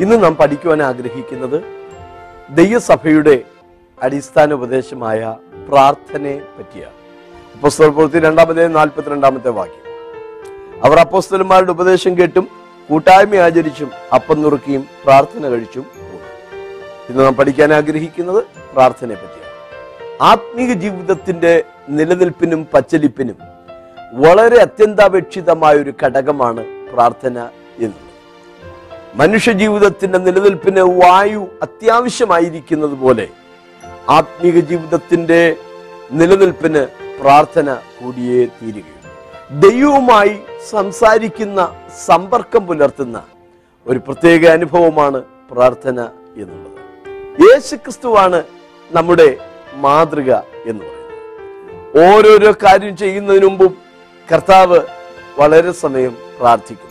ഇന്ന് നാം പഠിക്കുവാൻ ആഗ്രഹിക്കുന്നത് ദൈവസഭയുടെ അടിസ്ഥാന ഉപദേശമായ പ്രാർത്ഥനയെ പറ്റിയാണ്. അപ്പോസ്തല രണ്ടാമത്തെ നാൽപ്പത്തിരണ്ടാമത്തെ വാക്യം. അവർ അപ്പോസ്തലന്മാരുടെ ഉപദേശം കേട്ടും കൂട്ടായ്മ ആചരിച്ചും അപ്പം നുറുക്കിയും പ്രാർത്ഥന കഴിച്ചും. ഇന്ന് നാം പഠിക്കാൻ ആഗ്രഹിക്കുന്നത് പ്രാർത്ഥനയെ പറ്റിയാണ്. ആത്മീക ജീവിതത്തിന്റെ നിലനിൽപ്പിനും പച്ചലിപ്പിനും വളരെ അത്യന്താപേക്ഷിതമായ ഒരു ഘടകമാണ് പ്രാർത്ഥന എന്നുള്ളത് മനുഷ്യ ജീവിതത്തിന്റെ നിലനിൽപ്പിന് വായു അത്യാവശ്യമായിരിക്കുന്നത് പോലെ ആത്മീക ജീവിതത്തിന്റെ നിലനിൽപ്പിന് പ്രാർത്ഥന കൂടിയേ തീരുകയുള്ളൂ. ദൈവവുമായി സംസാരിക്കുന്ന സമ്പർക്കം പുലർത്തുന്ന ഒരു പ്രത്യേക അനുഭവമാണ് പ്രാർത്ഥന എന്നുള്ളത്. യേശു ക്രിസ്തുവാണ് നമ്മുടെ മാതൃക എന്ന് പറയുന്നത്. ഓരോരോ കാര്യം ചെയ്യുന്നതിന് മുമ്പും കർത്താവ് വളരെ സമയം പ്രാർത്ഥിക്കുമായിരുന്നു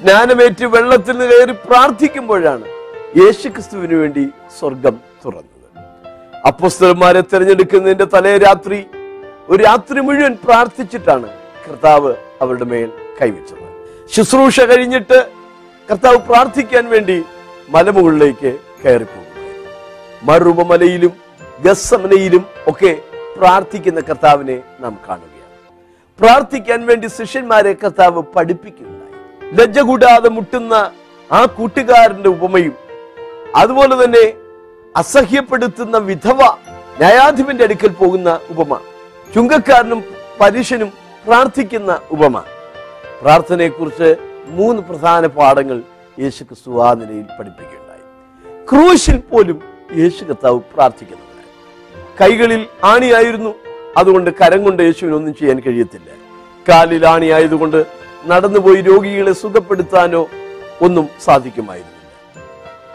സ്നാനമേറ്റ് വെള്ളത്തിൽ നിന്ന് കയറി പ്രാർത്ഥിക്കുമ്പോഴാണ് യേശുക്രിസ്തുവിന് വേണ്ടി സ്വർഗം തുറന്നത്. അപ്പസ്തലന്മാരെ തിരഞ്ഞെടുക്കുന്നതിന്റെ തലേ രാത്രി ഒരു രാത്രി മുഴുവൻ പ്രാർത്ഥിച്ചിട്ടാണ് കർത്താവ് അവരുടെ മേൽ കൈവച്ചത്. ശുശ്രൂഷ കഴിഞ്ഞിട്ട് കർത്താവ് പ്രാർത്ഥിക്കാൻ വേണ്ടി മലമുകളിലേക്ക് കയറിപ്പോകും മറുപമലയിലും ഗസമനയിലും ഒക്കെ പ്രാർത്ഥിക്കുന്ന കർത്താവിനെ നാം കാണുകയാണ്. പ്രാർത്ഥിക്കാൻ വേണ്ടി ശിഷ്യന്മാരെ കർത്താവ് പഠിപ്പിക്കുകയുണ്ടായി ലജ്ജ കൂടാതെ മുട്ടുന്ന ആ കൂട്ടുകാരന്റെ ഉപമയും അതുപോലെ തന്നെ അസഹ്യപ്പെടുത്തുന്ന വിധവ ന്യായാധിപന്റെ അടുക്കൽ പോകുന്ന ഉപമ ചുങ്കക്കാരനും പരുഷനും പ്രാർത്ഥിക്കുന്ന ഉപമ. പ്രാർത്ഥനയെക്കുറിച്ച് മൂന്ന് പ്രധാന പാഠങ്ങൾ യേശു ക്രിസ്തു ആ നിലയിൽ പഠിപ്പിക്കുകയുണ്ടായി. ക്രൂശിൽ പോലും യേശു കർത്താവ് പ്രാർത്ഥിക്കുന്നുണ്ട് കൈകളിൽ ആണിയായിരുന്നു അതുകൊണ്ട് കരം കൊണ്ട് യേശുവിനൊന്നും ചെയ്യാൻ കഴിയത്തില്ല. കാലിൽ ആണിയായതുകൊണ്ട് നടന്നുപോയി രോഗികളെ സുഖപ്പെടുത്താനോ ഒന്നും സാധിക്കുമായിരുന്നില്ല.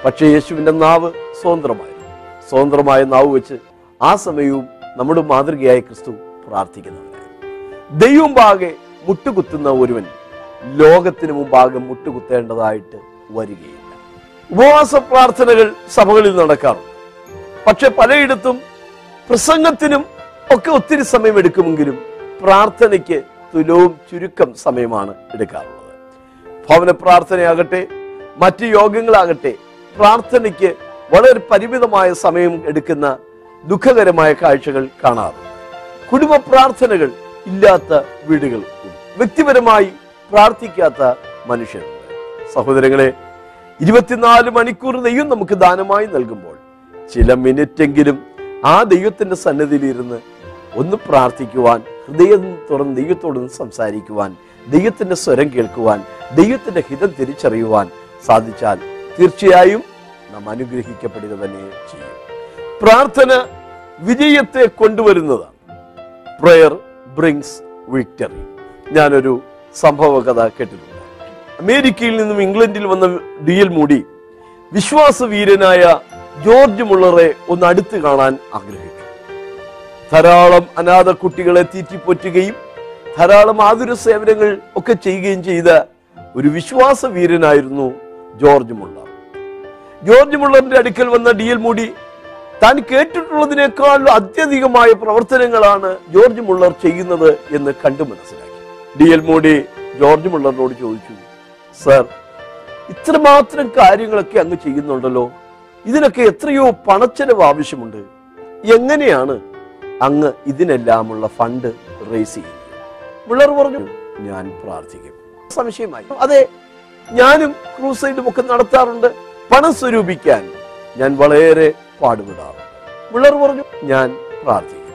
പക്ഷേ യേശുവിന്റെ നാവ് സ്വതന്ത്രമായിരുന്നു. സ്വതന്ത്രമായ നാവ് വെച്ച് ആ സമയവും നമ്മുടെ മാതൃകയായ ക്രിസ്തു പ്രാർത്ഥിക്കുന്നവരായിരുന്നു ദൈവം പാകെ മുട്ടുകുത്തുന്ന ഒരുവൻ ലോകത്തിന് മുമ്പാകെ മുട്ടുകുത്തേണ്ടതായിട്ട് വരികയില്ല. ഉപവാസ പ്രാർത്ഥനകൾ സഭകളിൽ നടക്കാറുണ്ട്. പക്ഷെ പലയിടത്തും പ്രസംഗത്തിനും ഒക്കെ ഒത്തിരി സമയമെടുക്കുമെങ്കിലും പ്രാർത്ഥനയ്ക്ക് തുലവും ചുരുക്കം സമയമാണ് എടുക്കാറുള്ളത്. ഭവന പ്രാർത്ഥനയാകട്ടെ മറ്റ് യോഗങ്ങളാകട്ടെ പ്രാർത്ഥനയ്ക്ക് വളരെ പരിമിതമായ സമയം എടുക്കുന്ന ദുഃഖകരമായ കാഴ്ചകൾ കാണാറുണ്ട്. കുടുംബ പ്രാർത്ഥനകൾ ഇല്ലാത്ത വീടുകൾ വ്യക്തിപരമായി പ്രാർത്ഥിക്കാത്ത മനുഷ്യർ സഹോദരങ്ങളെ ഇരുപത്തിനാല് മണിക്കൂർ ദൈവം നമുക്ക് ദാനമായി നൽകുമ്പോൾ ചില മിനിറ്റെങ്കിലും ആ ദൈവത്തിന്റെ സന്നിധിയിൽ ഇരുന്ന് ഒന്ന് പ്രാർത്ഥിക്കുവാൻ ഹൃദയം തുറന്ന് ദൈവത്തോടൊന്ന് സംസാരിക്കുവാൻ ദൈവത്തിന്റെ സ്വരം കേൾക്കുവാൻ ദൈവത്തിന്റെ ഹിതം തിരിച്ചറിയുവാൻ സാധിച്ചാൽ തീർച്ചയായും നാം അനുഗ്രഹിക്കപ്പെടുക തന്നെ ചെയ്യും. പ്രാർത്ഥന വിജയത്തെ കൊണ്ടുവരുന്നതാണ്. പ്രയർ ബ്രിങ്സ് വിക്ടറി ഞാനൊരു സംഭവ കഥ കേട്ടിട്ടുണ്ട്. അമേരിക്കയിൽ നിന്നും ഇംഗ്ലണ്ടിൽ വന്ന ഡി എൽ മൂടി വിശ്വാസവീരനായ ജോർജ് മുള്ളറെ ഒന്ന് അടുത്ത് കാണാൻ ആഗ്രഹിച്ചു ധാരാളം അനാഥ കുട്ടികളെ തീറ്റിപ്പൊറ്റുകയും ധാരാളം ആതുര സേവനങ്ങൾ ഒക്കെ ചെയ്യുകയും ചെയ്ത ഒരു വിശ്വാസ വീരനായിരുന്നു ജോർജ് മുള്ളർ. ജോർജ് മുള്ളറിന്റെ അടുക്കൽ വന്ന ഡി എൽ മൂടി താൻ കേട്ടിട്ടുള്ളതിനേക്കാൾ അത്യധികമായ പ്രവർത്തനങ്ങളാണ് ജോർജ് മുള്ളർ ചെയ്യുന്നത് എന്ന് കണ്ടു മനസ്സിലാക്കി. ഡി എൽ മോഡി ജോർജ് മുള്ളറിനോട് ചോദിച്ചു സർ ഇത്രമാത്രം കാര്യങ്ങളൊക്കെ അങ്ങ് ചെയ്യുന്നുണ്ടല്ലോ. ഇതിനൊക്കെ എത്രയോ പണച്ചെലവ് ആവശ്യമുണ്ട്. എങ്ങനെയാണ് അങ്ങ് ഇതിനെല്ലാമുള്ള ഫണ്ട് റേസ് ചെയ്യും. മുള്ളർ പറഞ്ഞു ഞാൻ പ്രാർത്ഥിക്കും. സംശയമായി. അതെ ഞാനും ക്രൂസൈഡും ഒക്കെ നടത്താറുണ്ട്. പണം സ്വരൂപിക്കാൻ ഞാൻ വളരെ പാടുപെടാറുണ്ട്. മുള്ളർ പറഞ്ഞു ഞാൻ പ്രാർത്ഥിക്കും.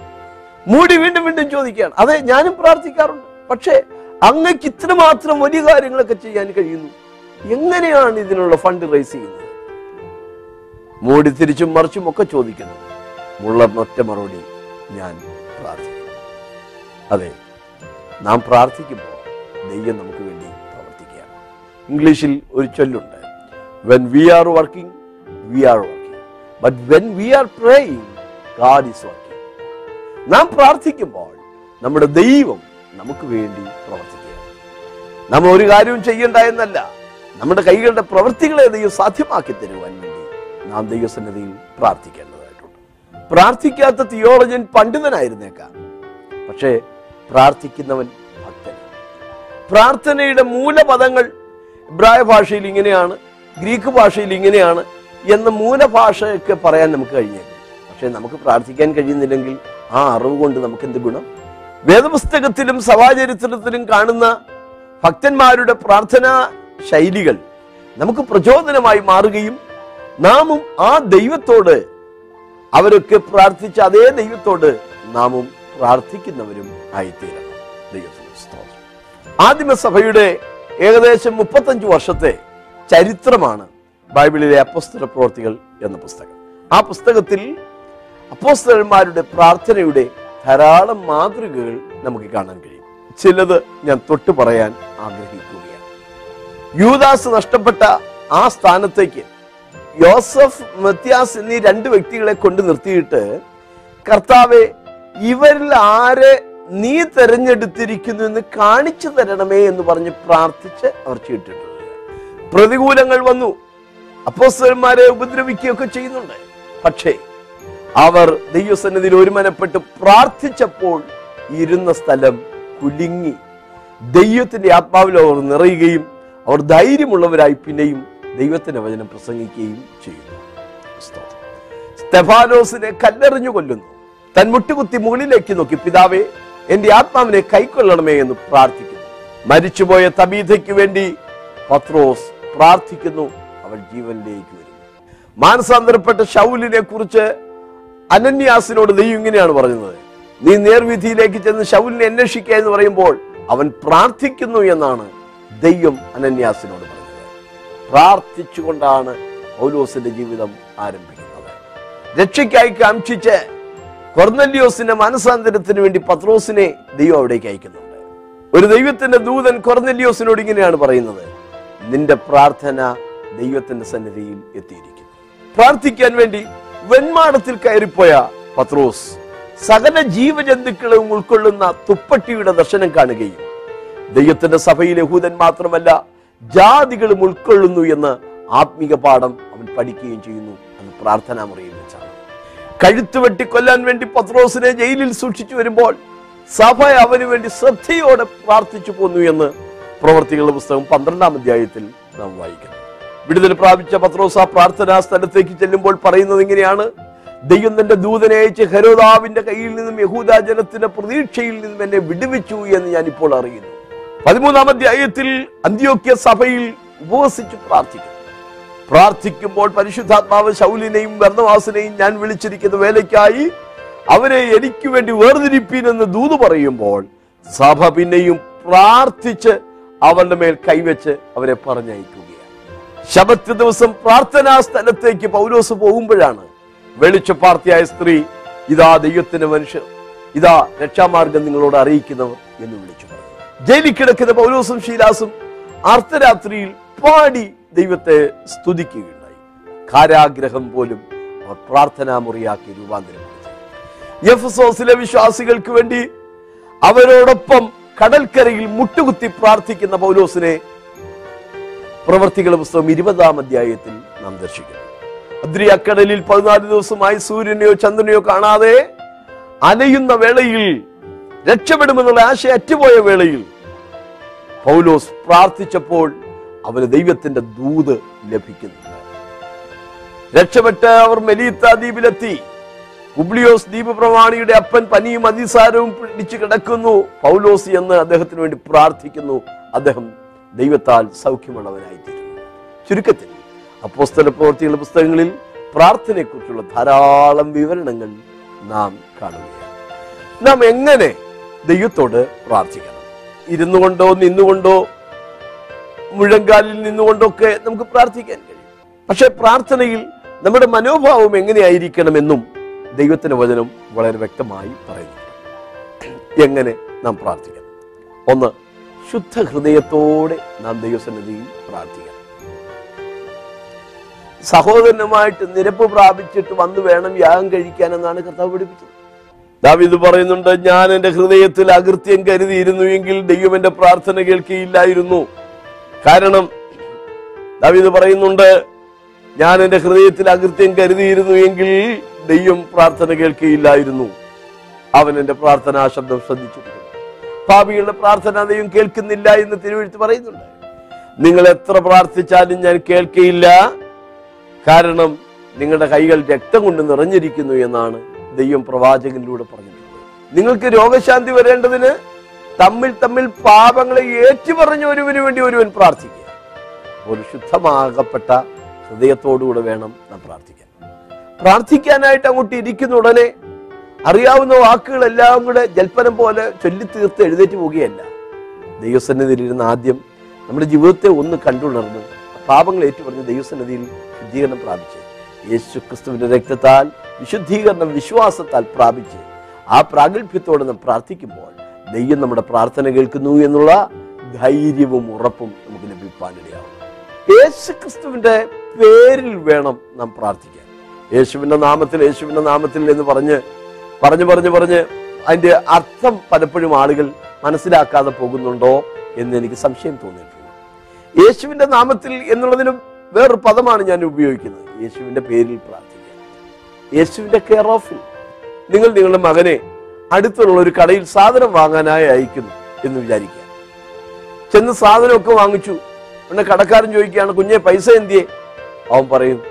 മൂടി വീണ്ടും വീണ്ടും ചോദിക്കുകയാണ്. അതെ ഞാനും പ്രാർത്ഥിക്കാറുണ്ട്. പക്ഷേ അങ്ങക്ക് ഇത്രമാത്രം വലിയ കാര്യങ്ങളൊക്കെ ചെയ്യാൻ കഴിയുന്നു. എങ്ങനെയാണ് ഇതിനുള്ള ഫണ്ട് റേസ് ചെയ്യുന്നത്? മൂടി തിരിച്ചും മറിച്ചും ഒക്കെ ചോദിക്കുന്നു. മുള്ളറിനൊറ്റ മറുപടി. ഞാൻ പ്രാർത്ഥിക്കും. അതെ നാം പ്രാർത്ഥിക്കുമ്പോൾ ദൈവം നമുക്ക് വേണ്ടി പ്രവർത്തിക്കുകയാണ്. ഇംഗ്ലീഷിൽ ഒരു ചൊല്ലുണ്ട് when we are working we are working but when we are praying God is working നാം പ്രാർത്ഥിക്കുമ്പോൾ നമ്മുടെ ദൈവം നമുക്ക് വേണ്ടി പ്രവർത്തിക്കുകയാണ്. നാം ഒരു കാര്യവും ചെയ്യണ്ട എന്നല്ല നമ്മുടെ കൈകളുടെ പ്രവൃത്തികളെ ദൈവം സാധ്യമാക്കി തരുവാൻ വേണ്ടി നാം ദൈവസന്നിധിയിൽ പ്രാർത്ഥിക്കേണ്ടതായിട്ടുണ്ട് പ്രാർത്ഥിക്കാത്ത തിയോളജൻ പണ്ഡിതനായിരുന്നേക്കാം. പക്ഷേ പ്രാർത്ഥിക്കുന്നവൻ ഭക്തൻ. പ്രാർത്ഥനയുടെ മൂലപദങ്ങൾ ഇബ്രായ ഭാഷയിൽ ഇങ്ങനെയാണ് ഗ്രീക്ക് ഭാഷയിൽ ഇങ്ങനെയാണ് എന്ന മൂലഭാഷയൊക്കെ പറയാൻ നമുക്ക് കഴിഞ്ഞേക്കും പക്ഷേ നമുക്ക് പ്രാർത്ഥിക്കാൻ കഴിയുന്നില്ലെങ്കിൽ ആ അറിവ് കൊണ്ട് നമുക്ക് എന്ത് ഗുണം? വേദപുസ്തകത്തിലും സഭാചരിത്രത്തിലും കാണുന്ന ഭക്തന്മാരുടെ പ്രാർത്ഥനാ ശൈലികൾ നമുക്ക് പ്രചോദനമായി മാറുകയും നാമും ആ ദൈവത്തോട് അവരൊക്കെ പ്രാർത്ഥിച്ച അതേ ദൈവത്തോട് നാമും പ്രാർത്ഥിക്കുന്നവരും ആയിത്തീരണം. ദൈവത്തിന് സ്തോത്രം. ആദിമസഭയുടെ ഏകദേശം മുപ്പത്തഞ്ച് വർഷത്തെ ചരിത്രമാണ് ബൈബിളിലെ അപ്പസ്തല പ്രവർത്തികൾ എന്ന പുസ്തകം. ആ പുസ്തകത്തിൽ അപ്പോസ്തലന്മാരുടെ പ്രാർത്ഥനയുടെ ധാരാളം മാതൃകകൾ നമുക്ക് കാണാൻ കഴിയും. ചിലത് ഞാൻ തൊട്ടു പറയാൻ ആഗ്രഹിക്കുകയാണ്. യൂദാസ് നഷ്ടപ്പെട്ട ആ സ്ഥാനത്തേക്ക് യോസഫ് മത്യാസ് എന്നീ രണ്ട് വ്യക്തികളെ കൊണ്ട് നിർത്തിയിട്ട് കർത്താവെ ഇവരിൽ ആരെ നീ തെരഞ്ഞെടുത്തിരിക്കുന്നു എന്ന് കാണിച്ചു തരണമേ എന്ന് പറഞ്ഞ് പ്രാർത്ഥിച്ച് അവർ ചീട്ടിട്ടുണ്ട് പ്രതികൂലങ്ങൾ വന്നു. അപ്പോസ്തലന്മാരെ ഉപദ്രവിക്കുകയൊക്കെ ചെയ്യുന്നുണ്ട്. പക്ഷേ അവർ ദൈവസന്നിധിയിൽ ഒരുമനപ്പെട്ട് പ്രാർത്ഥിച്ചപ്പോൾ ഇരുന്ന സ്ഥലം കുലുങ്ങി. ദൈവത്തിന്റെ ആത്മാവിൽ അവർ നിറയുകയും അവർ ധൈര്യമുള്ളവരായി പിന്നെയും ദൈവത്തിന്റെ വചനം പ്രസംഗിക്കുകയും ചെയ്യുന്നു. സ്തെഫാനോസിനെ കല്ലെറിഞ്ഞു കൊല്ലുന്നു. തൻ മുട്ടുകുത്തി മുകളിലേക്ക് നോക്കി പിതാവേ എന്റെ ആത്മാവിനെ കൈക്കൊള്ളണമേ എന്ന് പ്രാർത്ഥിക്കുന്നു. മരിച്ചുപോയ തബീതയ്ക്ക് വേണ്ടി പത്രോസ് പ്രാർത്ഥിക്കുന്നു. അവൾ ജീവനിലേക്ക് വരുന്നു. മാനസാന്തരപ്പെട്ട ഷൗലിനെ കുറിച്ച് അനന്യാസിനോട് ദൈവം ഇങ്ങനെയാണ് പറയുന്നത് നീ നേർവിധിയിലേക്ക് ചെന്ന് ശൗലിനെ അന്വേഷിക്കുക എന്ന് പറയുമ്പോൾ അവൻ പ്രാർത്ഥിക്കുന്നു എന്നാണ് ദൈവം അനന്യാസിനോട് പറഞ്ഞത് പ്രാർത്ഥിച്ചുകൊണ്ടാണ് പൗലോസിന്റെ ജീവിതം ആരംഭിക്കുന്നത്. രക്ഷയ്ക്കായി കാംക്ഷിച്ച് കൊർന്നല്യോസിന്റെ മനസാന്തരത്തിന് വേണ്ടി പത്രോസിനെ ദൈവം അവിടേക്ക് അയക്കുന്നുണ്ട്. ഒരു ദൈവത്തിന്റെ ദൂതൻ കൊർന്നല്യോസിനോട് ഇങ്ങനെയാണ് പറയുന്നത്. നിന്റെ പ്രാർത്ഥന ദൈവത്തിന്റെ സന്നിധിയിൽ എത്തിയിരിക്കുന്നു. പ്രാർത്ഥിക്കാൻ വേണ്ടി വെൺമാടത്തിൽ കയറിപ്പോയ പത്രോസ് സകല ജീവജന്തുക്കളും ഉൾക്കൊള്ളുന്ന തുപ്പട്ടിയുടെ ദർശനം കാണുകയും ദൈവത്തിന്റെ സഭയിലെ ഹൂതൻ മാത്രമല്ല ജാതികളും ഉൾക്കൊള്ളുന്നു എന്ന് ആത്മീക പാഠം അവൻ പഠിക്കുകയും ചെയ്യുന്നു. അന്ന് പ്രാർത്ഥനാ മുറിയിൽ വെച്ചാണ്. കഴുത്ത് വെട്ടി കൊല്ലാൻ വേണ്ടി പത്രോസിനെ ജയിലിൽ സൂക്ഷിച്ചു വരുമ്പോൾ സഭ അവന് വേണ്ടി ശ്രദ്ധയോടെ പ്രാർത്ഥിച്ചു പോന്നു എന്ന് പ്രവർത്തികളുടെ പുസ്തകം പന്ത്രണ്ടാം അധ്യായത്തിൽ നാം വായിക്കുന്നു. വിടുതൽ പ്രാപിച്ച പത്രോസ് പ്രാർത്ഥനാ സ്ഥലത്തേക്ക് ചെല്ലുമ്പോൾ പറയുന്നത് ഇങ്ങനെയാണ്. ദൈവം തന്റെ ദൂതനെ അയച്ച് ഹരോദാവിന്റെ കയ്യിൽ നിന്നും യഹൂദ ജനത്തിന്റെ പ്രതീക്ഷയിൽ നിന്നും എന്നെ വിടുവിച്ചു എന്ന് ഞാൻ ഇപ്പോൾ അറിയുന്നു. പതിമൂന്നാം അധ്യായത്തിൽ അന്ത്യോക്യ സഭയിൽ ഉപവസിച്ച് പ്രാർത്ഥിക്കും പ്രാർത്ഥിക്കുമ്പോൾ പരിശുദ്ധാത്മാവ് ശൗലിനെയും വർണവാസിനെയും ഞാൻ വിളിച്ചിരിക്കുന്ന വേലയ്ക്കായി അവരെ എനിക്ക് വേണ്ടി വേർതിരിപ്പീനെന്ന് ദൂത് പറയുമ്പോൾ സഭ പിന്നെയും പ്രാർത്ഥിച്ച് അവരുടെ മേൽ കൈവച്ച് അവരെ പറഞ്ഞയക്കുകയാണ്. ശബത്ത് ദിവസം പ്രാർത്ഥനാ സ്ഥലത്തേക്ക് പൗലോസ് പോകുമ്പോഴാണ് വെളിച്ചപ്പാർത്തിയായ സ്ത്രീ ഇതാ ദൈവത്തിന്റെ മനുഷ്യർ ഇതാ രക്ഷാമാർഗം നിങ്ങളോട് അറിയിക്കുന്നവർ എന്ന് വിളിച്ചു ജയിലിൽ കിടക്കുന്ന പൗലോസും ശീലാസും അർദ്ധരാത്രിയിൽ പാടി ദൈവത്തെ സ്തുതിക്കുകയുണ്ടായി. കാരാഗ്രഹം പോലും പ്രാർത്ഥനാ മുറിയാക്കി രൂപാന്തരം എഫസോസിലെ വിശ്വാസികൾക്ക് വേണ്ടി അവരോടൊപ്പം കടൽക്കരയിൽ മുട്ടുകുത്തി പ്രാർത്ഥിക്കുന്ന പൗലോസിനെ പ്രവർത്തികളുടെ പുസ്തകം ഇരുപതാം അധ്യായത്തിൽ നാം ദർശിക്കുന്നു. അദ്രിയക്കടലിൽ പതിനാല് ദിവസമായി സൂര്യനെയോ ചന്ദ്രനെയോ കാണാതെ അലയുന്ന വേളയിൽ രക്ഷപ്പെടുമെന്നുള്ള ആശയ അറ്റുപോയ വേളയിൽ പൗലോസ് പ്രാർത്ഥിച്ചപ്പോൾ അവന് ദൈവത്തിന്റെ ദൂത് ലഭിക്കുന്നു. രക്ഷപ്പെട്ട് അവർ മെലീത്ത ദ്വീപിലെത്തി. പുബ്ലിയോസ് ദ്വീപ് പ്രമാണിയുടെ അപ്പൻ പനിയും അതിസാരവും പിടിച്ചു കിടക്കുന്നു. പൗലോസ് എന്ന് അദ്ദേഹത്തിന് വേണ്ടി പ്രാർത്ഥിക്കുന്നു. അദ്ദേഹം ദൈവത്താൽ സൗഖ്യമുള്ളവനായിത്തീരുന്നു. ചുരുക്കത്തിൽ അപ്പോസ്തല പ്രവർത്തികളുടെ പുസ്തകങ്ങളിൽ പ്രാർത്ഥനയെക്കുറിച്ചുള്ള ധാരാളം വിവരണങ്ങൾ നാം കാണുകയാണ്. നാം എങ്ങനെ ദൈവത്തോട് പ്രാർത്ഥിക്കണം? ഇരുന്നു കൊണ്ടോ നിന്നുകൊണ്ടോ മുഴങ്കാലിൽ നിന്നുകൊണ്ടൊക്കെ നമുക്ക് പ്രാർത്ഥിക്കാൻ കഴിയും. പക്ഷെ പ്രാർത്ഥനയിൽ നമ്മുടെ മനോഭാവം എങ്ങനെയായിരിക്കണമെന്നും ദൈവത്തിന്റെ വചനം വളരെ വ്യക്തമായി പറയുന്നു. എങ്ങനെ നാം പ്രാർത്ഥിക്കണം? ഒന്ന് ശുദ്ധ ഹൃദയത്തോടെ നാം ദൈവസന്നിധിയിൽ പ്രാർത്ഥിക്കണം. സഹോദരനുമായിട്ട് നിരപ്പ് പ്രാപിച്ചിട്ട് വന്നു വേണം യാഗം കഴിക്കാൻ എന്നാണ് കർത്താവ് പഠിപ്പിച്ചത്. ദാവീദ് പറയുന്നുണ്ട് ഞാൻ എന്റെ ഹൃദയത്തിൽ അകൃത്യം കരുതിയിരുന്നു എങ്കിൽ ദൈവം എന്റെ പ്രാർത്ഥന കേൾക്കിയില്ലായിരുന്നു കാരണം ദാവിദ് പറയുന്നുണ്ട് ഞാൻ എന്റെ ഹൃദയത്തിൽ അകൃത്യം കരുതിയിരുന്നു എങ്കിൽ ദൈവം പ്രാർത്ഥന കേൾക്കിയില്ലായിരുന്നു അവൻ എന്റെ പ്രാർത്ഥനാ ശബ്ദം ശ്രദ്ധിച്ചു പാപികളുടെ പ്രാർത്ഥന ദൈവം കേൾക്കുന്നില്ല എന്ന് തിരുവഴുത്ത് പറയുന്നുണ്ട്. നിങ്ങൾ എത്ര പ്രാർത്ഥിച്ചാലും ഞാൻ കേൾക്കയില്ല. കാരണം നിങ്ങളുടെ കൈകൾ രക്തം കൊണ്ട് നിറഞ്ഞിരിക്കുന്നു എന്നാണ് ദൈവം പ്രവാചകനിലൂടെ പറഞ്ഞിട്ടുള്ളത് നിങ്ങൾക്ക് രോഗശാന്തി വരേണ്ടതിന് തമ്മിൽ തമ്മിൽ പാപങ്ങളെ ഏറ്റുപറഞ്ഞ ഒരുവന് വേണ്ടി ഒരുവൻ പ്രാർത്ഥിക്കുക. ഒരു ശുദ്ധമാകപ്പെട്ട ഹൃദയത്തോടുകൂടെ വേണം നാം പ്രാർത്ഥിക്കാൻ. പ്രാർത്ഥിക്കാനായിട്ട് അങ്ങോട്ട് ഇരിക്കുന്ന ഉടനെ അറിയാവുന്ന വാക്കുകളെല്ലാം കൂടെ ജൽപ്പനം പോലെ ചൊല്ലിത്തീർത്ത് എഴുന്നേറ്റ് പോവുകയല്ല. ദൈവസന്നിധിയിൽ ഇരുന്ന് ആദ്യം നമ്മുടെ ജീവിതത്തെ ഒന്ന് കണ്ടുണർന്ന് പാപങ്ങൾ ഏറ്റുപറഞ്ഞ് ദൈവസന്നിധിയിൽ ശുദ്ധീകരണം പ്രാപിച്ച് യേശു ക്രിസ്തുവിന്റെ രക്തത്താൽ വിശുദ്ധീകരണം വിശ്വാസത്താൽ പ്രാപിച്ച് ആ പ്രാഗൽഭ്യത്തോടെ നാം പ്രാർത്ഥിക്കുമ്പോൾ ദൈവം നമ്മുടെ പ്രാർത്ഥന കേൾക്കുന്നു എന്നുള്ള ധൈര്യവും ഉറപ്പും നമുക്ക് ലഭിക്കാനിടയാവും യേശു ക്രിസ്തുവിന്റെ പേരിൽ വേണം നാം പ്രാർത്ഥിക്കാൻ. യേശുവിന്റെ നാമത്തിൽ യേശുവിന്റെ നാമത്തിൽ എന്ന് പറഞ്ഞ് പറഞ്ഞു പറഞ്ഞു പറഞ്ഞ് അതിന്റെ അർത്ഥം പലപ്പോഴും ആളുകൾ മനസ്സിലാക്കാതെ പോകുന്നുണ്ടോ എന്ന് എനിക്ക് സംശയം തോന്നിയിട്ടുണ്ട്. യേശുവിന്റെ നാമത്തിൽ എന്നുള്ളതിനും വേറൊരു പദമാണ് ഞാൻ ഉപയോഗിക്കുന്നത്. യേശുവിന്റെ പേരിൽ പ്രാർത്ഥിക്കുക യേശുവിന്റെ കെയർ ഓഫിൽ നിങ്ങൾ നിങ്ങളുടെ മകനെ അടുത്തുള്ള ഒരു കടയിൽ സാധനം വാങ്ങാനായി അയക്കുന്നു എന്ന് വിചാരിക്കുക. ചെന്ന് സാധനമൊക്കെ വാങ്ങിച്ചു. പിന്നെ കടക്കാരൻ ചോദിക്കുകയാണ് കുഞ്ഞെ പൈസ എന്തിയെ? അവൻ പറയും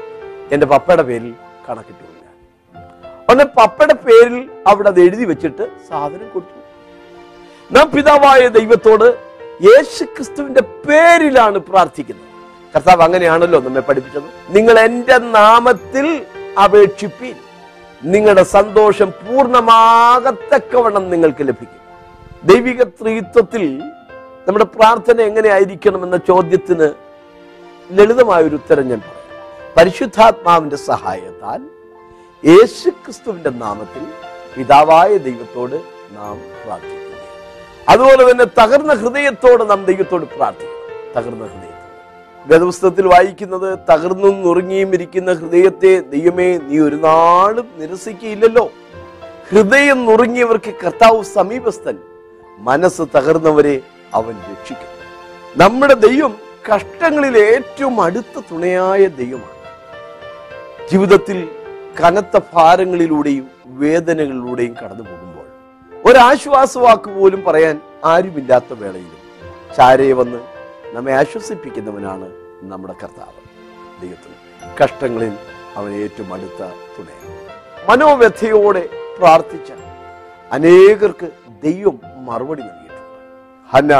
എന്റെ പപ്പയുടെ പേരിൽ കണക്കിട്ടില്ല അവന്റെ പപ്പയുടെ പേരിൽ അവിടെ അത് എഴുതി വെച്ചിട്ട് സാധനം കൊടുത്തു. നാം പിതാവായ ദൈവത്തോട് യേശു ക്രിസ്തുവിന്റെ പേരിലാണ് പ്രാർത്ഥിക്കുന്നത്. കർത്താവ് അങ്ങനെയാണല്ലോ നമ്മെ പഠിപ്പിച്ചത്. നിങ്ങൾ എന്റെ നാമത്തിൽ അപേക്ഷിപ്പീൻ. നിങ്ങളുടെ സന്തോഷം പൂർണമാകത്തക്കവണ്ണം നിങ്ങൾക്ക് ലഭിക്കും. ദൈവിക ത്രീത്വത്തിൽ നമ്മുടെ പ്രാർത്ഥന എങ്ങനെയായിരിക്കണം എന്ന ചോദ്യത്തിന് ലളിതമായ ഒരു ഉത്തരം ഞാൻ പറയാം. പരിശുദ്ധാത്മാവിന്റെ സഹായത്താൽ യേശു ക്രിസ്തുവിന്റെ നാമത്തിൽ പിതാവായ ദൈവത്തോട് നാം പ്രാർത്ഥിക്കുന്നു. അതുപോലെ തന്നെ തകർന്ന ഹൃദയത്തോട് നാം ദൈവത്തോട് പ്രാർത്ഥിക്കണം തകർന്ന ഹൃദയത്തോട് വേദപുസ്തകത്തിൽ വായിക്കുന്നത് തകർന്നും നുറുങ്ങിയും ഇരിക്കുന്ന ഹൃദയത്തെ ദൈവമേ നീ ഒരു നാളും നിരസിക്കയില്ലല്ലോ. ഹൃദയം നുറുങ്ങിയവർക്ക് കർത്താവ് സമീപസ്ഥൻ. മനസ്സ് തകർന്നവരെ അവൻ രക്ഷിക്കും. നമ്മുടെ ദൈവം കഷ്ടങ്ങളിൽ ഏറ്റവും അടുത്ത തുണയായ ദൈവമാണ്. ജീവിതത്തിൽ കനത്ത ഭാരങ്ങളിലൂടെയും വേദനകളിലൂടെയും കടന്നു പോകുമ്പോൾ ഒരാശ്വാസവാക്ക് പോലും പറയാൻ ആരുമില്ലാത്ത വേളയിലും ചാരയെ വന്ന് നമ്മെ ആശ്വസിപ്പിക്കുന്നവനാണ് നമ്മുടെ കർത്താവ്. ദൈവത്തിന് കഷ്ടങ്ങളിൽ അവൻ ഏറ്റവും അടുത്ത തുണയാണ്. മനോവ്യഥയോടെ പ്രാർത്ഥിച്ച അനേകർക്ക് ദൈവം മറുപടി നൽകിയിട്ടുണ്ട്. ഹന്ന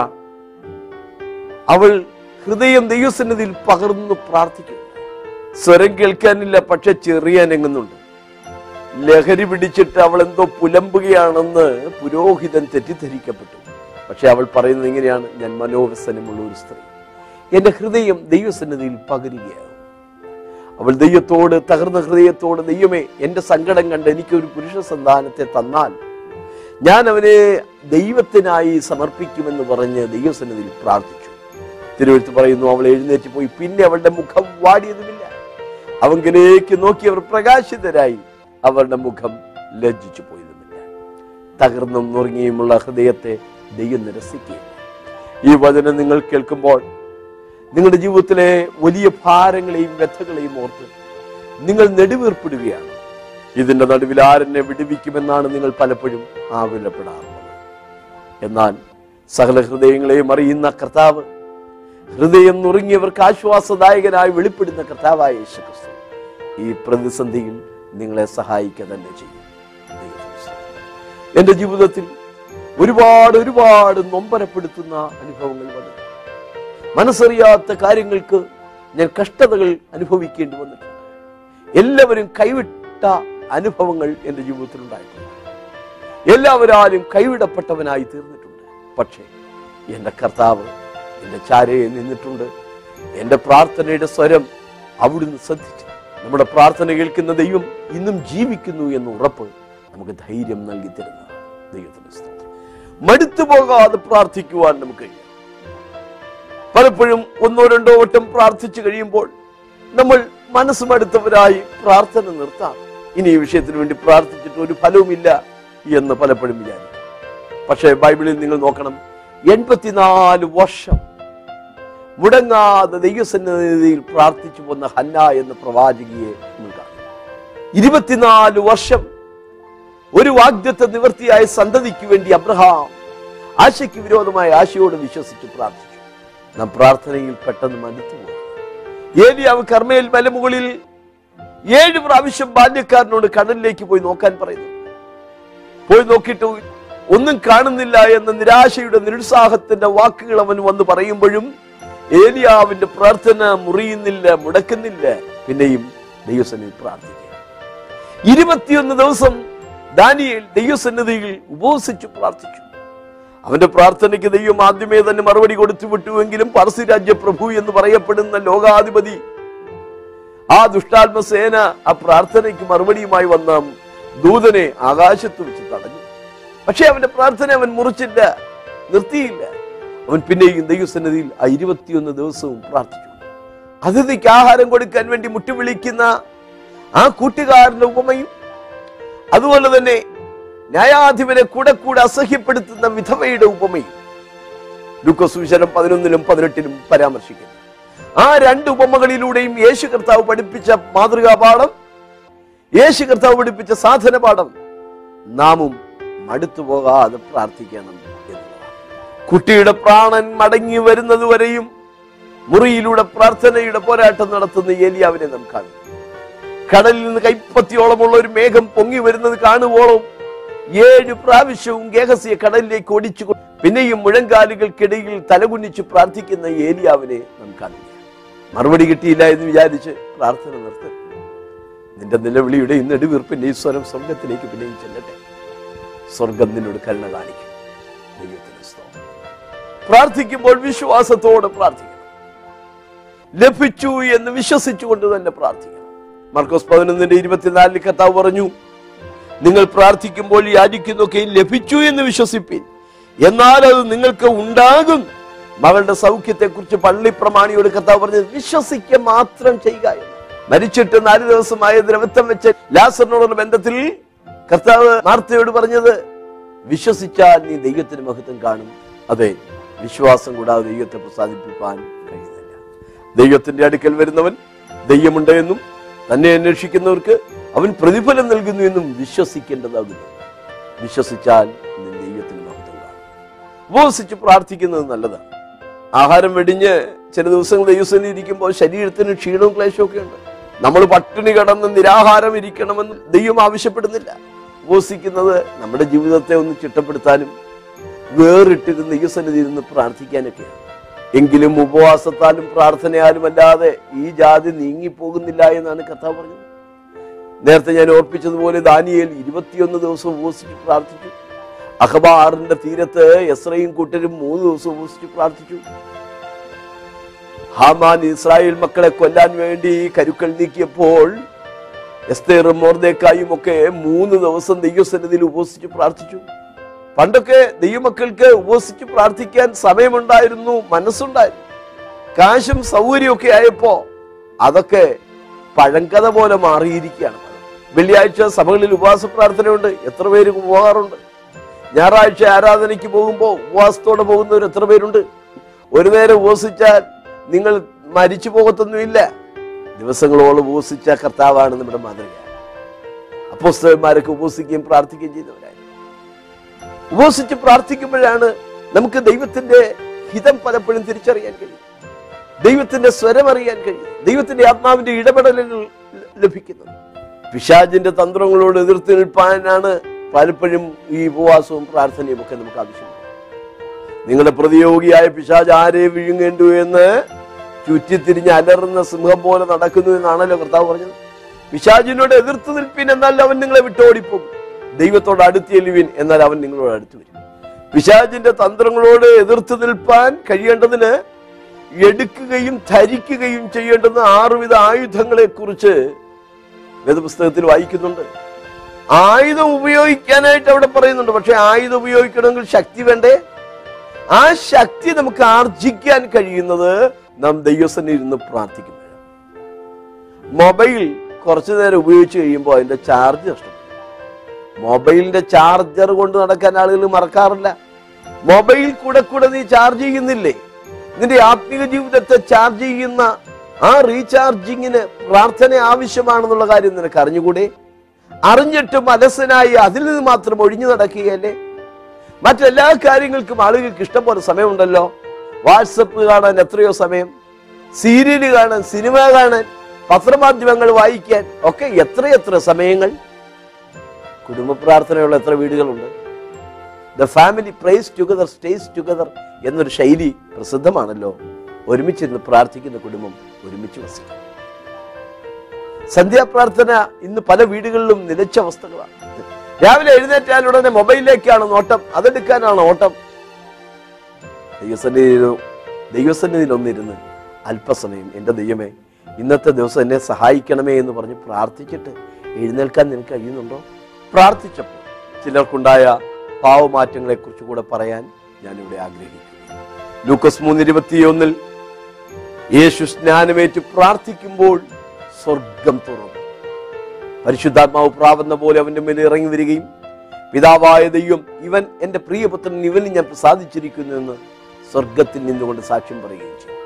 അവൾ ഹൃദയം ദൈവസന്നിധിയിൽ പകർന്നു പ്രാർത്ഥിക്കുന്നു. സ്വരം കേൾക്കാനില്ല പക്ഷെ ചെറിയാനെങ്ങുന്നുണ്ട് ലഹരി പിടിച്ചിട്ട് അവൾ എന്തോ പുലമ്പുകയാണെന്ന് പുരോഹിതൻ തെറ്റിദ്ധരിക്കപ്പെട്ടു. പക്ഷെ അവൾ പറയുന്നത് ഇങ്ങനെയാണ്. ഞാൻ മനോവ്യസനമുള്ള ഒരു സ്ത്രീ. എന്റെ ഹൃദയം ദൈവസന്നിധിയിൽ പകരുകയാണ്. അവൾ ദൈവത്തോട് തകർന്ന ഹൃദയത്തോട് ദൈവമേ എന്റെ സങ്കടം കണ്ട് എനിക്കൊരു പുരുഷ സന്താനത്തെ തന്നാൽ ഞാൻ അവനെ ദൈവത്തിനായി സമർപ്പിക്കുമെന്ന് പറഞ്ഞ് ദൈവസന്നിധിയിൽ പ്രാർത്ഥിച്ചു. തിരുവഴുത്ത് പറയുന്നു അവൾ എഴുന്നേറ്റ് പോയി. പിന്നെ അവളുടെ മുഖം വാടിയതുമില്ല. അവങ്കിലേക്ക് നോക്കി അവർ പ്രകാശിതരായി. അവളുടെ മുഖം ലജ്ജിച്ചു പോയതുമില്ല. തകർന്നും നുറുങ്ങിയുമുള്ള ഹൃദയത്തെ ദൈവം നിരസിക്കുകയില്ല. ഈ വചനം നിങ്ങൾ കേൾക്കുമ്പോൾ നിങ്ങളുടെ ജീവിതത്തിലെ വലിയ ഭാരങ്ങളെയും വ്യഥകളെയും ഓർത്ത് നിങ്ങൾ നെടുവീർപ്പിടുകയാണ്. ഇതിന്റെ നടുവിൽ ആരെന്നെ വിടുവിക്കുമെന്നാണ് നിങ്ങൾ പലപ്പോഴും ആകുലപ്പെടാറുള്ളത്. എന്നാൽ സകല ഹൃദയങ്ങളെയും അറിയുന്ന കർത്താവ് ഹൃദയം നുറുങ്ങിയവർക്ക് ആശ്വാസദായകനായി വെളിപ്പെടുന്ന കർത്താവായ യേശുക്രിസ്തു ഈ പ്രതിസന്ധിയിൽ നിങ്ങളെ സഹായിക്കുക തന്നെ ചെയ്യും. എന്റെ ജീവിതത്തിൽ ഒരുപാട് ഒരുപാട് നൊമ്പരപ്പെടുത്തുന്ന അനുഭവങ്ങൾ വന്നു. മനസ്സറിയാത്ത കാര്യങ്ങൾക്ക് ഞാൻ കഷ്ടതകൾ അനുഭവിക്കേണ്ടി വന്നിട്ടുണ്ട്. എല്ലാവരും കൈവിട്ട അനുഭവങ്ങൾ എന്റെ ജീവിതത്തിൽ ഉണ്ടായിട്ടുണ്ട്. എല്ലാവരാലും കൈവിടപ്പെട്ടവനായി തീർന്നിട്ടുണ്ട്. പക്ഷേ എന്റെ കർത്താവ് എന്റെ ചാരയെ നിന്നിട്ടുണ്ട്. എന്റെ പ്രാർത്ഥനയുടെ സ്വരം അവിടുന്ന് ശ്രദ്ധിച്ചു നമ്മുടെ പ്രാർത്ഥന കേൾക്കുന്ന ദൈവം ഇന്നും ജീവിക്കുന്നു എന്ന ഉറപ്പ് നമുക്ക് ധൈര്യം നൽകി തരുന്ന ദൈവത്തിന്റെ സ്തോത്രം. മടുത്തു പോകാതെ പ്രാർത്ഥിക്കുവാൻ നമുക്ക് കഴിയും. പലപ്പോഴും ഒന്നോ രണ്ടോ വട്ടം പ്രാർത്ഥിച്ചു കഴിയുമ്പോൾ നമ്മൾ മനസ്സ് മടുത്തവരായി പ്രാർത്ഥന നിർത്താം. ഇനി ഈ വിഷയത്തിന് വേണ്ടി പ്രാർത്ഥിച്ചിട്ട് ഒരു ഫലവുമില്ല എന്ന് പലപ്പോഴും വിചാരിക്കും. പക്ഷേ ബൈബിളിൽ നിങ്ങൾ നോക്കണം എൺപത്തിനാല് വർഷം മുടങ്ങാതെ ദൈവസന്നിധിയിൽ പ്രാർത്ഥിച്ചു പോന്ന ഹന്ന എന്ന പ്രവാചകിയെ നിങ്ങൾ കാണും. ഇരുപത്തിനാല് വർഷം ഒരു വാഗ്ദത്ത നിവൃത്തിയായ സന്തതിക്ക് വേണ്ടി അബ്രഹാം ആശയ്ക്ക് വിരോധമായ ആശയോട് വിശ്വസിച്ച് പ്രാർത്ഥിച്ചു. നാം പ്രാർത്ഥനയിൽ പെട്ടെന്ന് മടുത്തു ഏലിയാവ് കർമ്മയിൽ മലമുകളിൽ ഏഴ് പ്രാവശ്യം ബാല്യക്കാരനോട് കടലിലേക്ക് പോയി നോക്കാൻ പറയുന്നു. പോയി നോക്കിയിട്ട് ഒന്നും കാണുന്നില്ല എന്ന നിരാശയുടെ നിരുത്സാഹത്തിന്റെ വാക്കുകൾ അവൻ വന്ന് പറയുമ്പോഴും ഏലിയാവിന്റെ പ്രാർത്ഥന മുറിയുന്നില്ല മുടക്കുന്നില്ല. പിന്നെയും ദൈവസനിൽ പ്രാർത്ഥിക്കുക. ഇരുപത്തിയൊന്ന് ദിവസം ദാനിയേൽ ദൈവസന്നിധിയിൽ ഉപവസിച്ചു പ്രാർത്ഥിച്ചു. അവന്റെ പ്രാർത്ഥനയ്ക്ക് ദൈവം ആദ്യമേ തന്നെ മറുപടി കൊടുത്തു വിട്ടുവെങ്കിലും പർസി രാജ്യ പ്രഭു എന്ന് പറയപ്പെടുന്ന ലോകാധിപതി ആ ദുഷ്ടാത്മസേന ആ പ്രാർത്ഥനയ്ക്ക് മറുപടിയുമായി വന്ന ദൂതനെ ആകാശത്ത് വെച്ച് തടഞ്ഞു. പക്ഷെ അവന്റെ പ്രാർത്ഥന അവൻ മുറിച്ചില്ല നിർത്തിയില്ല. അവൻ പിന്നെയും ദൈവസന്നിധിയിൽ ആ ഇരുപത്തിയൊന്ന് ദിവസവും പ്രാർത്ഥിച്ചു. അതിഥിക്ക് ആഹാരം കൊടുക്കാൻ വേണ്ടി മുട്ടുവിളിക്കുന്ന ആ കൂട്ടുകാരന്റെ ഉപമയും അതുപോലെ തന്നെ ന്യായാധിപനെ കൂടെ കൂടെ അസഹ്യപ്പെടുത്തുന്ന വിധവയുടെ ഉപമയും ലൂക്കോസുവിശരം പതിനൊന്നിലും പതിനെട്ടിലും പരാമർശിക്കുന്നു. ആ രണ്ട് ഉപമകളിലൂടെയും യേശു കർത്താവ് പഠിപ്പിച്ച മാതൃകാ പാഠം യേശു കർത്താവ് പഠിപ്പിച്ച സാധന പാഠം നാമും മടുത്തു പോകാതെ പ്രാർത്ഥിക്കണം കുട്ടിയുടെ പ്രാണൻ മടങ്ങി വരുന്നത് വരെയും മുറിയിലൂടെ പ്രാർത്ഥനയുടെ പോരാട്ടം നടത്തുന്ന ഏലിയാവിനെ നാം കടലിൽ നിന്ന് കൈപ്പത്തിയോളമുള്ള ഒരു മേഘം പൊങ്ങി വരുന്നത് കാണുവോളം ഏഴ് പ്രാവശ്യവും ഗേഹസിയെ കടലിലേക്ക് ഓടിച്ചു പിന്നെയും മുഴങ്കാലുകൾക്കിടയിൽ തലകുനിച്ച് പ്രാർത്ഥിക്കുന്ന ഏലിയാവിനെ നാം അറിയാം മറുപടി കിട്ടിയില്ല എന്ന് വിചാരിച്ച് പ്രാർത്ഥന നിർത്തി. നിന്റെ നിലവിളിയുടെ ഈ നെടുവീർപ്പിന്റെ ഈ സ്വരം സ്വർഗത്തിലേക്ക് പിന്നെയും ചെല്ലട്ടെ. സ്വർഗം നിന്നോട് കരുണ കാണിക്കും. പ്രാർത്ഥിക്കുമ്പോൾ വിശ്വാസത്തോടെ പ്രാർത്ഥിക്കണം. ലഭിച്ചു എന്ന് വിശ്വസിച്ചുകൊണ്ട് തന്നെ പ്രാർത്ഥിക്കണം. മർക്കോസ് പതിനൊന്നിന്റെ ഇരുപത്തിനാലിൽ കർത്താവ് പറഞ്ഞു നിങ്ങൾ പ്രാർത്ഥിക്കുമ്പോൾ യാചിക്കുന്നൊക്കെ ലഭിച്ചു എന്ന് വിശ്വസിപ്പിൻ. എന്നാൽ അത് നിങ്ങൾക്ക് ഉണ്ടാകും. മകളുടെ സൗഖ്യത്തെ കുറിച്ച് പള്ളി പ്രമാണിയോട് കർത്താവ് പറഞ്ഞത് വിശ്വസിക്കുക മാത്രം ചെയ്യുക മരിച്ചിട്ട് നാല് ദിവസമായ ദ്രവത്വം വെച്ച ലാസറിനോടുള്ള ബന്ധത്തിൽ കർത്താവ് മാർത്തയോട് പറഞ്ഞത് വിശ്വസിച്ചാൽ നീ ദൈവത്തിന് മഹത്വം കാണും. അതെ വിശ്വാസം കൂടാതെ ദൈവത്തെ പ്രസാദിപ്പിക്കാൻ കഴിയുന്നില്ല. ദൈവത്തിന്റെ അടുക്കൽ വരുന്നവൻ ദൈവമുണ്ട് എന്നും തന്നെ അന്വേഷിക്കുന്നവർക്ക് അവൻ പ്രതിഫലം നൽകുന്നു എന്നും വിശ്വസിക്കേണ്ടതാകുന്നു. വിശ്വസിച്ചാൽ ദൈവത്തിന് മഹത്വം കാണും. ഉപവസിച്ച് പ്രാർത്ഥിക്കുന്നത് നല്ലതാണ്. ആഹാരം വെടിഞ്ഞ് ചില ദിവസങ്ങൾ ദൈവസേന ഇരിക്കുമ്പോൾ ശരീരത്തിന് ക്ഷീണവും ക്ലേശവും ഒക്കെ ഉണ്ട്. നമ്മൾ പട്ടിണി കടന്ന് നിരാഹാരം ഇരിക്കണമെന്ന് ദൈവം ആവശ്യപ്പെടുന്നില്ല. ഉപസിക്കുന്നത് നമ്മുടെ ജീവിതത്തെ ഒന്ന് ചിട്ടപ്പെടുത്താനും വേറിട്ടിരുന്ന് ദൈവസന്നിധിയിൽ നിന്ന് പ്രാർത്ഥിക്കാനൊക്കെയാണ്. എങ്കിലും ഉപവാസത്താലും പ്രാർത്ഥനയാലും അല്ലാതെ ഈ ജാതി നീങ്ങിപ്പോകുന്നില്ല എന്നാണ് കഥ പറഞ്ഞത്. നേരത്തെ ഞാൻ ഓർപ്പിച്ചതുപോലെ ദാനിയേൽ ഇരുപത്തിയൊന്ന് ദിവസം ഉപസിച്ച് പ്രാർത്ഥിച്ചു. അഖബാറിന്റെ തീരത്ത് എസ്രയും കൂട്ടരും മൂന്ന് ദിവസം ഉപസിച്ച് പ്രാർത്ഥിച്ചു. ഹാമാൻ ഇസ്രായേൽ മക്കളെ കൊല്ലാൻ വേണ്ടി കരുക്കൾ നീക്കിയപ്പോൾ എസ്തേറും മോർദേക്കായും ഒക്കെ മൂന്ന് ദിവസം ദൈവസന്നിധിയിൽ ഉപസിച്ച് പ്രാർത്ഥിച്ചു. പണ്ടൊക്കെ ദൈവമക്കൾക്ക് ഉപസിച്ച് പ്രാർത്ഥിക്കാൻ സമയമുണ്ടായിരുന്നു മനസ്സുണ്ടായിരുന്നു. കാശും സൗകര്യമൊക്കെ ആയപ്പോ അതൊക്കെ പഴങ്കഥ പോലെ മാറിയിരിക്കുകയാണ്. വെള്ളിയാഴ്ച സഭകളിൽ ഉപവാസ പ്രാർത്ഥനയുണ്ട് എത്ര പേര് പോകാറുണ്ട്? ഞായറാഴ്ച ആരാധനയ്ക്ക് പോകുമ്പോൾ ഉപവാസത്തോടെ പോകുന്നവർ എത്ര പേരുണ്ട്? ഒരു നേരം ഉപവസിച്ചാൽ നിങ്ങൾ മരിച്ചു പോകത്തൊന്നുമില്ല. ദിവസങ്ങളോളം ഉപവസിച്ച കർത്താവാണ് നമ്മുടെ മാതൃക. അപ്പോസ്തകന്മാരൊക്കെ ഉപവസിക്കുകയും പ്രാർത്ഥിക്കുകയും ചെയ്തവരായിരുന്നു ഉപവസിച്ച് പ്രാർത്ഥിക്കുമ്പോഴാണ് നമുക്ക് ദൈവത്തിന്റെ ഹിതം പലപ്പോഴും തിരിച്ചറിയാൻ കഴിയും ദൈവത്തിന്റെ സ്വരം അറിയാൻ കഴിയും ദൈവത്തിന്റെ ആത്മാവിന്റെ ഇടപെടലുകൾ ലഭിക്കുന്നത്. പിശാജിന്റെ തന്ത്രങ്ങളോട് എതിർത്ത് നിൽപ്പാനാണ് പലപ്പോഴും ഈ ഉപവാസവും പ്രാർത്ഥനയും ഒക്കെ നമുക്ക് ആവശ്യമുണ്ട് നിങ്ങളുടെ പ്രതിയോഗിയായ പിശാജ് ആരെ വിഴുങ്ങേണ്ടു എന്ന് ചുറ്റിത്തിരിഞ്ഞ് അലറുന്ന സിംഹം പോലെ നടക്കുന്നു എന്നാണല്ലോ കർത്താവ് പറഞ്ഞത്. പിശാജിനോട് എതിർത്ത് നിൽപ്പിൻ അവൻ നിങ്ങളെ വിട്ടോടിപ്പോകും. ദൈവത്തോട് അടുത്ത് ചെല്ലുവിൻ എന്നാൽ അവൻ നിങ്ങളോട് അടുത്ത് വരും. പിശാജിന്റെ തന്ത്രങ്ങളോട് എതിർത്ത് നിൽപ്പാൻ കഴിയേണ്ടതിന് എടുക്കുകയും ധരിക്കുകയും ചെയ്യേണ്ടുന്ന ആറുവിധ ആയുധങ്ങളെ കുറിച്ച് വേദപുസ്തകത്തിൽ വായിക്കുന്നുണ്ട്. ആയുധം ഉപയോഗിക്കാനായിട്ട് അവിടെ പറയുന്നുണ്ട്. പക്ഷെ ആയുധം ഉപയോഗിക്കണമെങ്കിൽ ശക്തി വേണ്ടേ? ആ ശക്തി നമുക്ക് ആർജിക്കാൻ കഴിയുന്നത് നാം ദൈവസന്നി ഇരുന്ന് പ്രാർത്ഥിക്കുമ്പോഴാണ്. മൊബൈൽ കുറച്ചു നേരം ഉപയോഗിച്ച് കഴിയുമ്പോൾ അതിന്റെ ചാർജ് നഷ്ടപ്പെടും. മൊബൈലിന്റെ ചാർജർ കൊണ്ട് നടക്കാൻ ആളുകൾ മറക്കാറില്ല. മൊബൈൽ കൂടെ കൂടെ നീ ചാർജ് ചെയ്യുന്നില്ലേ? നിന്റെ ആത്മീക ജീവിതത്തെ ചാർജ് ചെയ്യുന്ന ആ റീചാർജിങ്ങിന് പ്രാർത്ഥന ആവശ്യമാണെന്നുള്ള കാര്യം നിനക്ക് അറിഞ്ഞുകൂടെ? അറിഞ്ഞിട്ടും അലസനായി അതിൽ നിന്ന് മാത്രം ഒഴിഞ്ഞു നടക്കുകയല്ലേ? മറ്റെല്ലാ കാര്യങ്ങൾക്കും ആളുകൾക്ക് ഇഷ്ടം പോലെ സമയമുണ്ടല്ലോ. വാട്സപ്പ് കാണാൻ എത്രയോ സമയം. സീരിയൽ കാണാൻ സിനിമ കാണാൻ പത്രമാധ്യമങ്ങൾ വായിക്കാൻ ഒക്കെ എത്രയെത്ര സമയങ്ങൾ? കുടുംബ പ്രാർത്ഥനയുള്ള എത്ര വീടുകളുണ്ട്? The family prays together stays together എന്നൊരു ശൈലി പ്രസിദ്ധമാണല്ലോ. ഒരുമിച്ചിരുന്ന് പ്രാർത്ഥിക്കുന്ന കുടുംബം ഒരുമിച്ച് വസിക്കും. സന്ധ്യാപ്രാർത്ഥന ഇന്ന് പല വീടുകളിലും നിലച്ച അവസ്ഥകളാണ്. രാവിലെ എഴുന്നേറ്റാൽ ഉടനെ മൊബൈലിലേക്കാണ് നോട്ടം അതെടുക്കാനാണ് ഓട്ടം. ദൈവസന്നിധിയിലോ ദൈവസന്നിധിയിൽ ഒന്നിരുന്ന് അല്പസമയം എന്റെ ദൈവമേ ഇന്നത്തെ ദിവസം എന്നെ സഹായിക്കണമേ എന്ന് പറഞ്ഞ് പ്രാർത്ഥിച്ചിട്ട് എഴുന്നേൽക്കാൻ നിനക്ക് കഴിയുന്നുണ്ടോ? പ്രാർത്ഥിച്ചപ്പോൾ ചിലർക്കുണ്ടായ പാവമാറ്റങ്ങളെ കുറിച്ച് കൂടെ പറയാൻ ഞാനിവിടെ ആഗ്രഹിക്കുന്നു. ലൂക്കസ് മൂന്ന് ഇരുപത്തിയൊന്നിൽ യേശു സ്നാനമേറ്റ് പ്രാർത്ഥിക്കുമ്പോൾ സ്വർഗം തുറന്നു. പരിശുദ്ധാത്മാവ് പ്രാവുന്ന പോലെ അവന്റെ മേൽ ഇറങ്ങി വരികയും പിതാവായ ദൈവം ഇവൻ എന്റെ പ്രിയപുത്രൻ ഇവനിൽ ഞാൻ പ്രസാദിച്ചിരിക്കുന്നു എന്ന് സ്വർഗത്തിൽ നിന്നുകൊണ്ട് സാക്ഷ്യം പറയുകയും ചെയ്തു.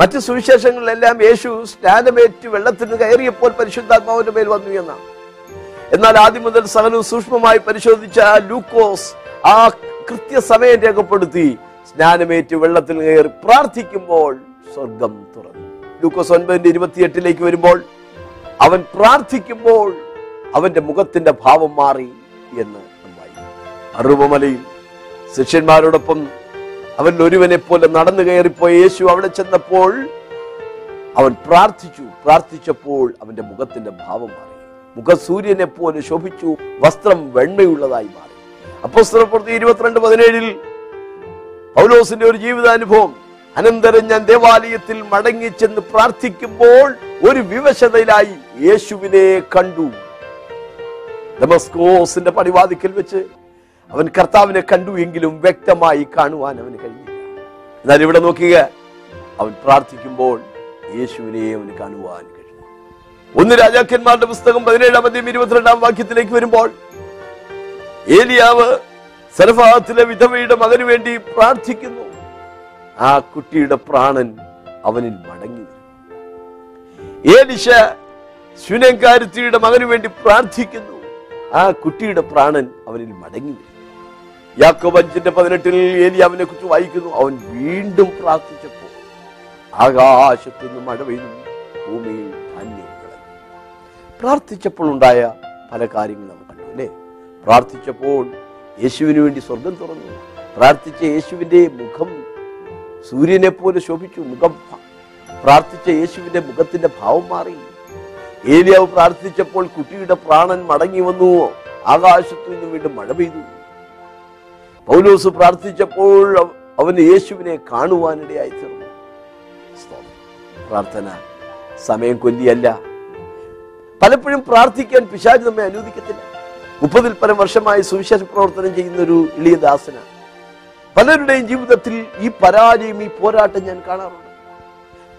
മറ്റ് സുവിശേഷങ്ങളിലെല്ലാം യേശു സ്നാനമേറ്റ് വെള്ളത്തിന് കയറിയപ്പോൾ പരിശുദ്ധാത്മാവിന്റെ മേൽ വന്നു എന്നാണ്. എന്നാൽ ആദ്യം മുതൽ സകലവും സൂക്ഷ്മമായി പരിശോധിച്ച ലൂക്കോസ് ആ കൃത്യസമയം രേഖപ്പെടുത്തി സ്നാനമേറ്റ് വെള്ളത്തിൽ കയറി പ്രാർത്ഥിക്കുമ്പോൾ സ്വർഗം തുറന്നു. ലൂക്കോസ് ഒൻപതിന്റെ ഇരുപത്തിയെട്ടിലേക്ക് വരുമ്പോൾ അവൻ പ്രാർത്ഥിക്കുമ്പോൾ അവന്റെ മുഖത്തിന്റെ ഭാവം മാറി എന്ന് അറുപമലയിൽ ശിഷ്യന്മാരോടൊപ്പം അവൻ ഒരുവനെ പോലെ നടന്നു കയറിപ്പോയ യേശു അവിടെ ചെന്നപ്പോൾ അവൻ പ്രാർത്ഥിച്ചു. പ്രാർത്ഥിച്ചപ്പോൾ അവന്റെ മുഖത്തിന്റെ ഭാവം മാറി. മുഖ സൂര്യനെ പോലെ ശോഭിച്ചു വസ്ത്രം വെണ്മയുള്ളതായി മാറി. അപ്പോസ്തലപ്രവൃത്തി ഇരുപത്തിരണ്ട് പതിനേഴിൽ പൗലോസിന്റെ ഒരു ജീവിതാനുഭവം അനന്തരം ഞാൻ ദേവാലയത്തിൽ മടങ്ങി ചെന്ന് പ്രാർത്ഥിക്കുമ്പോൾ ഒരു വിവശതയിലായി യേശുവിനെ കണ്ടു. ഡെമസ്കോസിന്റെ പടിവാതിക്കൽ വെച്ച് അവൻ കർത്താവിനെ കണ്ടു എങ്കിലും വ്യക്തമായി കാണുവാൻ അവന് കഴിഞ്ഞില്ല. എന്നാൽ ഇവിടെ നോക്കുക അവൻ പ്രാർത്ഥിക്കുമ്പോൾ യേശുവിനെ അവന് കാണുവാൻ ഒന്ന് രാജാക്കന്മാരുടെ പുസ്തകം പതിനേഴാം അധ്യയം ഇരുപത്തിരണ്ടാം വാക്യത്തിലേക്ക് വരുമ്പോൾ ഏലിയാവ് സരഫാത്തിലെ വിധവയുടെ മകന് വേണ്ടി പ്രാർത്ഥിക്കുന്നു. ആ കുട്ടിയുടെ പ്രാണൻ അവനിൽ മടങ്ങി. ഏലിശ ശുനങ്കാരുത്തിയുടെ മകന് വേണ്ടി പ്രാർത്ഥിക്കുന്നു. ആ കുട്ടിയുടെ പ്രാണൻ അവനിൽ മടങ്ങി വരുന്നു യാക്കോബ് അഞ്ചിന്റെ പതിനെട്ടിൽ ഏലിയാവിനെ കുറിച്ച് വായിക്കുന്നു. അവൻ വീണ്ടും പ്രാർത്ഥിച്ചപ്പോൾ ആകാശത്തു നിന്ന് മഴ പെയ്യുന്നു ഭൂമിയിൽ പ്രാർത്ഥിച്ചപ്പോൾ ഉണ്ടായ പല കാര്യങ്ങളും നമ്മൾ കണ്ടു അല്ലേ? പ്രാർത്ഥിച്ചപ്പോൾ യേശുവിന് വേണ്ടി സ്വർഗം തുറന്നു. പ്രാർത്ഥിച്ച യേശുവിന്റെ മുഖം സൂര്യനെ പോലെ ശോഭിച്ചു മുഖം പ്രാർത്ഥിച്ച യേശുവിന്റെ മുഖത്തിന്റെ ഭാവം മാറി. ഏലിയാവ് പ്രാർത്ഥിച്ചപ്പോൾ കുട്ടിയുടെ പ്രാണൻ മടങ്ങി വന്നു ആകാശത്തു നിന്ന് വീണ്ടും മഴ പെയ്തു. പൗലോസ് പ്രാർത്ഥിച്ചപ്പോൾ അവ- അവന് യേശുവിനെ കാണുവാനിടയായി തീർന്നു. പ്രാർത്ഥന സമയം കൊല്ലിയല്ല പലപ്പോഴും പ്രാർത്ഥിക്കാൻ പിശാജ് നമ്മെ അനുവദിക്കത്തില്ല. മുപ്പതിൽ പരം വർഷമായി സുവിശേഷ പ്രവർത്തനം ചെയ്യുന്ന ഒരു ഇളിയ ദാസനാണ്. പലരുടെയും ജീവിതത്തിൽ ഈ പരാജയം ഈ പോരാട്ടം ഞാൻ കാണാറുണ്ട്.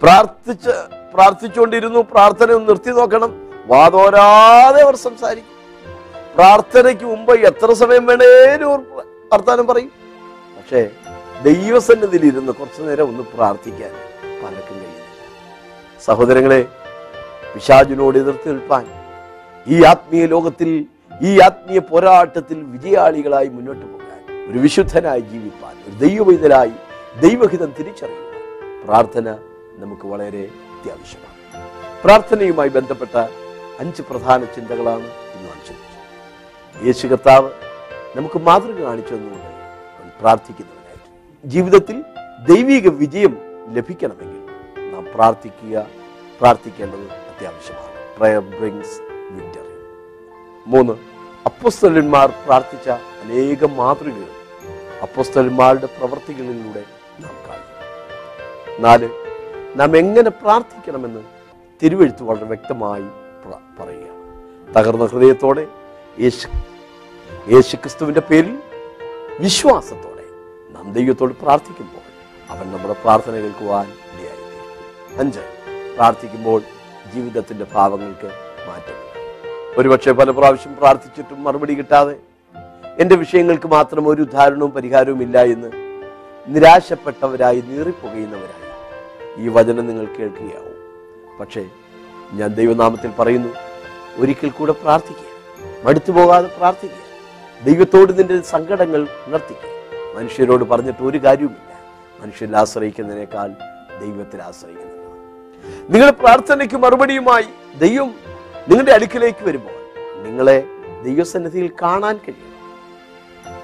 പ്രാർത്ഥിച്ച് പ്രാർത്ഥിച്ചുകൊണ്ടിരുന്നു പ്രാർത്ഥന നിർത്തി നോക്കണം. വാതോരാതെ അവർ സംസാരിക്കും. പ്രാർത്ഥനയ്ക്ക് മുമ്പ് എത്ര സമയം വേണേലും വർത്താനം പറയും. പക്ഷേ ദൈവസന്നിധിയിൽ ഇരുന്ന് കുറച്ചു നേരം ഒന്ന് പ്രാർത്ഥിക്കാൻ പലർക്കും കഴിയുന്നില്ല. സഹോദരങ്ങളെ പിശാചിനോട് എതിർത്ത് നിൽപ്പാൻ. ഈ ആത്മീയ ലോകത്തിൽ ഈ ആത്മീയ പോരാട്ടത്തിൽ വിജയാളികളായി മുന്നോട്ട് പോകാൻ ഒരു വിശുദ്ധനായി ജീവിപ്പാൻ ഒരു ദൈവവൈതലായി ദൈവഹിതം തിരിച്ചറിയുവാൻ പ്രാർത്ഥന നമുക്ക് വളരെ അത്യാവശ്യമാണ്. പ്രാർത്ഥനയുമായി ബന്ധപ്പെട്ട അഞ്ച് പ്രധാന ചിന്തകളാണ് ഇന്ന് നാം ചിന്തിച്ചത്. യേശു കർത്താവ് നമുക്ക് മാതൃക കാണിച്ചു തന്നുകൊണ്ട് പ്രാർത്ഥിക്കുന്നവനായിട്ട്. ജീവിതത്തിൽ ദൈവിക വിജയം ലഭിക്കണമെങ്കിൽ നാം പ്രാർത്ഥിക്കുക പ്രാർത്ഥിക്കേണ്ടത് അത്യാവശ്യമാണ്. പ്രയർ ബ്രിങ്സ് വിക്ടറി മൂന്ന് അപ്പോസ്തലന്മാർ പ്രാർത്ഥിച്ച അനേകം മാതൃകകൾ അപ്പോസ്തലന്മാരുടെ പ്രവർത്തികളിലൂടെ നാം കാണുന്നു. നാല് നാം എങ്ങനെ പ്രാർത്ഥിക്കണമെന്ന് തിരുവെഴുത്ത് വളരെ വ്യക്തമായി പറയുകയാണ്. തകർന്ന ഹൃദയത്തോടെ യേശു യേശുക്രിസ്തുവിന്റെ പേരിൽ വിശ്വാസത്തോടെ നാം ദൈവത്തോട് പ്രാർത്ഥിക്കുമ്പോൾ അവൻ നമ്മുടെ പ്രാർത്ഥന കേൾക്കുവാൻ ഇടയായി അഞ്ച് പ്രാർത്ഥിക്കുമ്പോൾ ജീവിതത്തിന്റെ ഭാവങ്ങൾക്ക് മാറ്റമില്ല. ഒരുപക്ഷെ പല പ്രാവശ്യം പ്രാർത്ഥിച്ചിട്ടും മറുപടി കിട്ടാതെ എന്റെ വിഷയങ്ങൾക്ക് മാത്രം ഒരു ധാരണവും പരിഹാരവും ഇല്ല എന്ന് നിരാശപ്പെട്ടവരായി നീറിപ്പുകയുന്നവരായി. ഈ വചനം നിങ്ങൾ കേൾക്കുകയാവും. പക്ഷേ ഞാൻ ദൈവനാമത്തിൽ പറയുന്നു ഒരിക്കൽ കൂടെ പ്രാർത്ഥിക്കുക. മടുത്തു പോകാതെ പ്രാർത്ഥിക്കുക. ദൈവത്തോട് നിന്റെ സങ്കടങ്ങൾ ഉണർത്തിക്കുക. മനുഷ്യരോട് പറഞ്ഞിട്ട് ഒരു കാര്യവുമില്ല. മനുഷ്യരിൽ ആശ്രയിക്കുന്നതിനേക്കാൾ ദൈവത്തിൽ ആശ്രയിക്കുന്നതാണ് നിങ്ങളുടെ പ്രാർത്ഥനയ്ക്ക് മറുപടിയുമായി ദൈവം നിങ്ങളുടെ അടുക്കിലേക്ക് വരുമ്പോൾ നിങ്ങളെ ദൈവസന്നിധിയിൽ കാണാൻ കഴിയും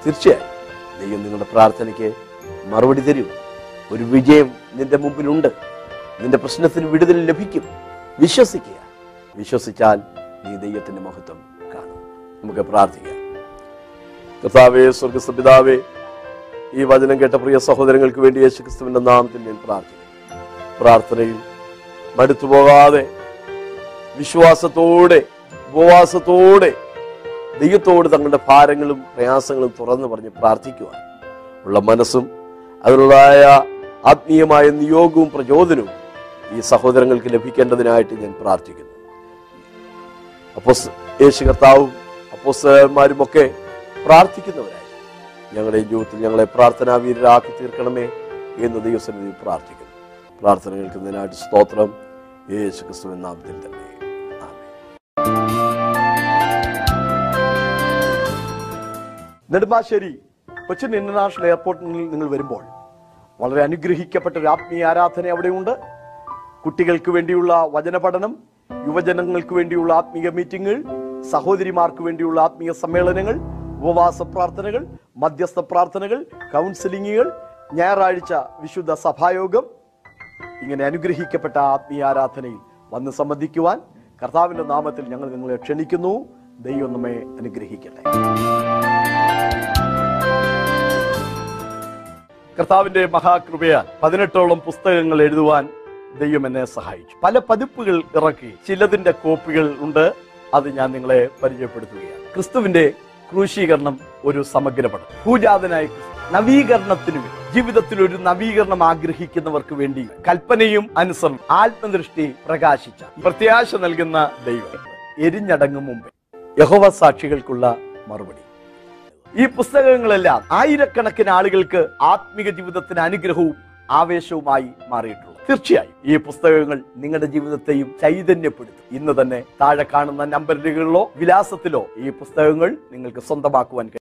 തീർച്ചയായും ദൈവം നിങ്ങളുടെ പ്രാർത്ഥനയ്ക്ക് മറുപടി തരും. ഒരു വിജയം നിന്റെ മുമ്പിലുണ്ട്. നിന്റെ പ്രശ്നത്തിന് വിടുതൽ ലഭിക്കും. വിശ്വസിക്കുക. വിശ്വസിച്ചാൽ നീ ദൈവത്തിന്റെ മഹത്വം കാണും. നമുക്ക് പ്രാർത്ഥിക്കാം. കർത്താവേ സ്വർഗസപിതാവേ ഈ വചനം കേട്ട പ്രിയ സഹോദരങ്ങൾക്ക് വേണ്ടി യേശുക്രിസ്തുവിന്റെ നാമത്തിൽ ഞാൻ പ്രാർത്ഥിക്കും പ്രാർത്ഥനയിൽ മടുത്തു പോകാതെ വിശ്വാസത്തോടെ ഉപവാസത്തോടെ ദൈവത്തോട് തങ്ങളുടെ ഭാരങ്ങളും പ്രയാസങ്ങളും തുറന്നു പറഞ്ഞ് പ്രാർത്ഥിക്കുവാൻ. ഉള്ള മനസ്സും അതിനുള്ളതായ ആത്മീയമായ നിയോഗവും പ്രചോദനവും ഈ സഹോദരങ്ങൾക്ക് ലഭിക്കേണ്ടതിനായിട്ട് ഞാൻ പ്രാർത്ഥിക്കുന്നു. അപ്പോസ് യേശു കർത്താവും അപ്പോസ്തലന്മാരും ഒക്കെ പ്രാർത്ഥിക്കുന്നവരായി. ഞങ്ങളുടെ ജീവിതത്തിൽ ഞങ്ങളെ പ്രാർത്ഥനാവീരരാക്കി തീർക്കണമേ എന്ന് ദൈവസന്നിധി പ്രാർത്ഥിക്കുന്നു. പ്രാർത്ഥന കേൾക്കുന്നതിനായിട്ട് സ്തോത്രം. യേശു ക്രിസ്തുവിൻ നാമത്തിൽ തന്നെ. നെടുമ്പാശ്ശേരി കൊച്ചിൻ ഇന്റർനാഷണൽ എയർപോർട്ടിൽ നിങ്ങൾ വരുമ്പോൾ വളരെ അനുഗ്രഹിക്കപ്പെട്ട ഒരു ആത്മീയ ആരാധന അവിടെയുണ്ട്. കുട്ടികൾക്ക് വേണ്ടിയുള്ള വചന പഠനം യുവജനങ്ങൾക്ക് വേണ്ടിയുള്ള ആത്മീയ മീറ്റിങ്ങുകൾ സഹോദരിമാർക്ക് വേണ്ടിയുള്ള ആത്മീയ സമ്മേളനങ്ങൾ ഉപവാസ പ്രാർത്ഥനകൾ മധ്യസ്ഥ പ്രാർത്ഥനകൾ കൗൺസിലിങ്ങുകൾ ഞായറാഴ്ച വിശുദ്ധ സഭായോഗം ഇങ്ങനെ അനുഗ്രഹിക്കപ്പെട്ട ആത്മീയ ആരാധനയിൽ വന്ന് സംബന്ധിക്കുവാൻ കർത്താവിന്റെ നാമത്തിൽ ഞങ്ങൾ നിങ്ങളെ ക്ഷണിക്കുന്നു. ദൈവം നമ്മെ അനുഗ്രഹിക്കട്ടെ. കർത്താവിന്റെ മഹാകൃപയാൽ പതിനെട്ടോളം പുസ്തകങ്ങൾ എഴുതുവാൻ ദൈവം എന്നെ സഹായിച്ചു. പല പതിപ്പുകൾ ഇറക്കി. ചിലതിന്റെ കോപ്പികൾ ഉണ്ട്. അത് ഞാൻ നിങ്ങളെ പരിചയപ്പെടുത്തുകയാണ്. ക്രിസ്തുവിന്റെ ക്രൂശീകരണം ഒരു സമഗ്രപഠനം ഭൂജാതനായ നവീകരണത്തിനു ജീവിതത്തിൽ ഒരു നവീകരണം ആഗ്രഹിക്കുന്നവർക്ക് വേണ്ടി കൽപ്പനയും അനുസരണം ആത്മദൃഷ്ടി പ്രകാശിച്ച പ്രത്യാശ നൽകുന്ന ദൈവം എരിഞ്ഞടങ്ങും മുമ്പേ യഹോവ സാക്ഷികൾക്കുള്ള മറുപടി. ഈ പുസ്തകങ്ങളെല്ലാം ആയിരക്കണക്കിന് ആളുകൾക്ക് ആത്മീക ജീവിതത്തിന് അനുഗ്രഹവും ആവേശവുമായി മാറിയിട്ടുള്ളൂ തീർച്ചയായും ഈ പുസ്തകങ്ങൾ നിങ്ങളുടെ ജീവിതത്തെയും ചൈതന്യപ്പെടുത്തും. ഇന്ന് തന്നെ താഴെ കാണുന്ന നമ്പറുകളിലോ വിലാസത്തിലോ ഈ പുസ്തകങ്ങൾ നിങ്ങൾക്ക് സ്വന്തമാക്കുവാൻ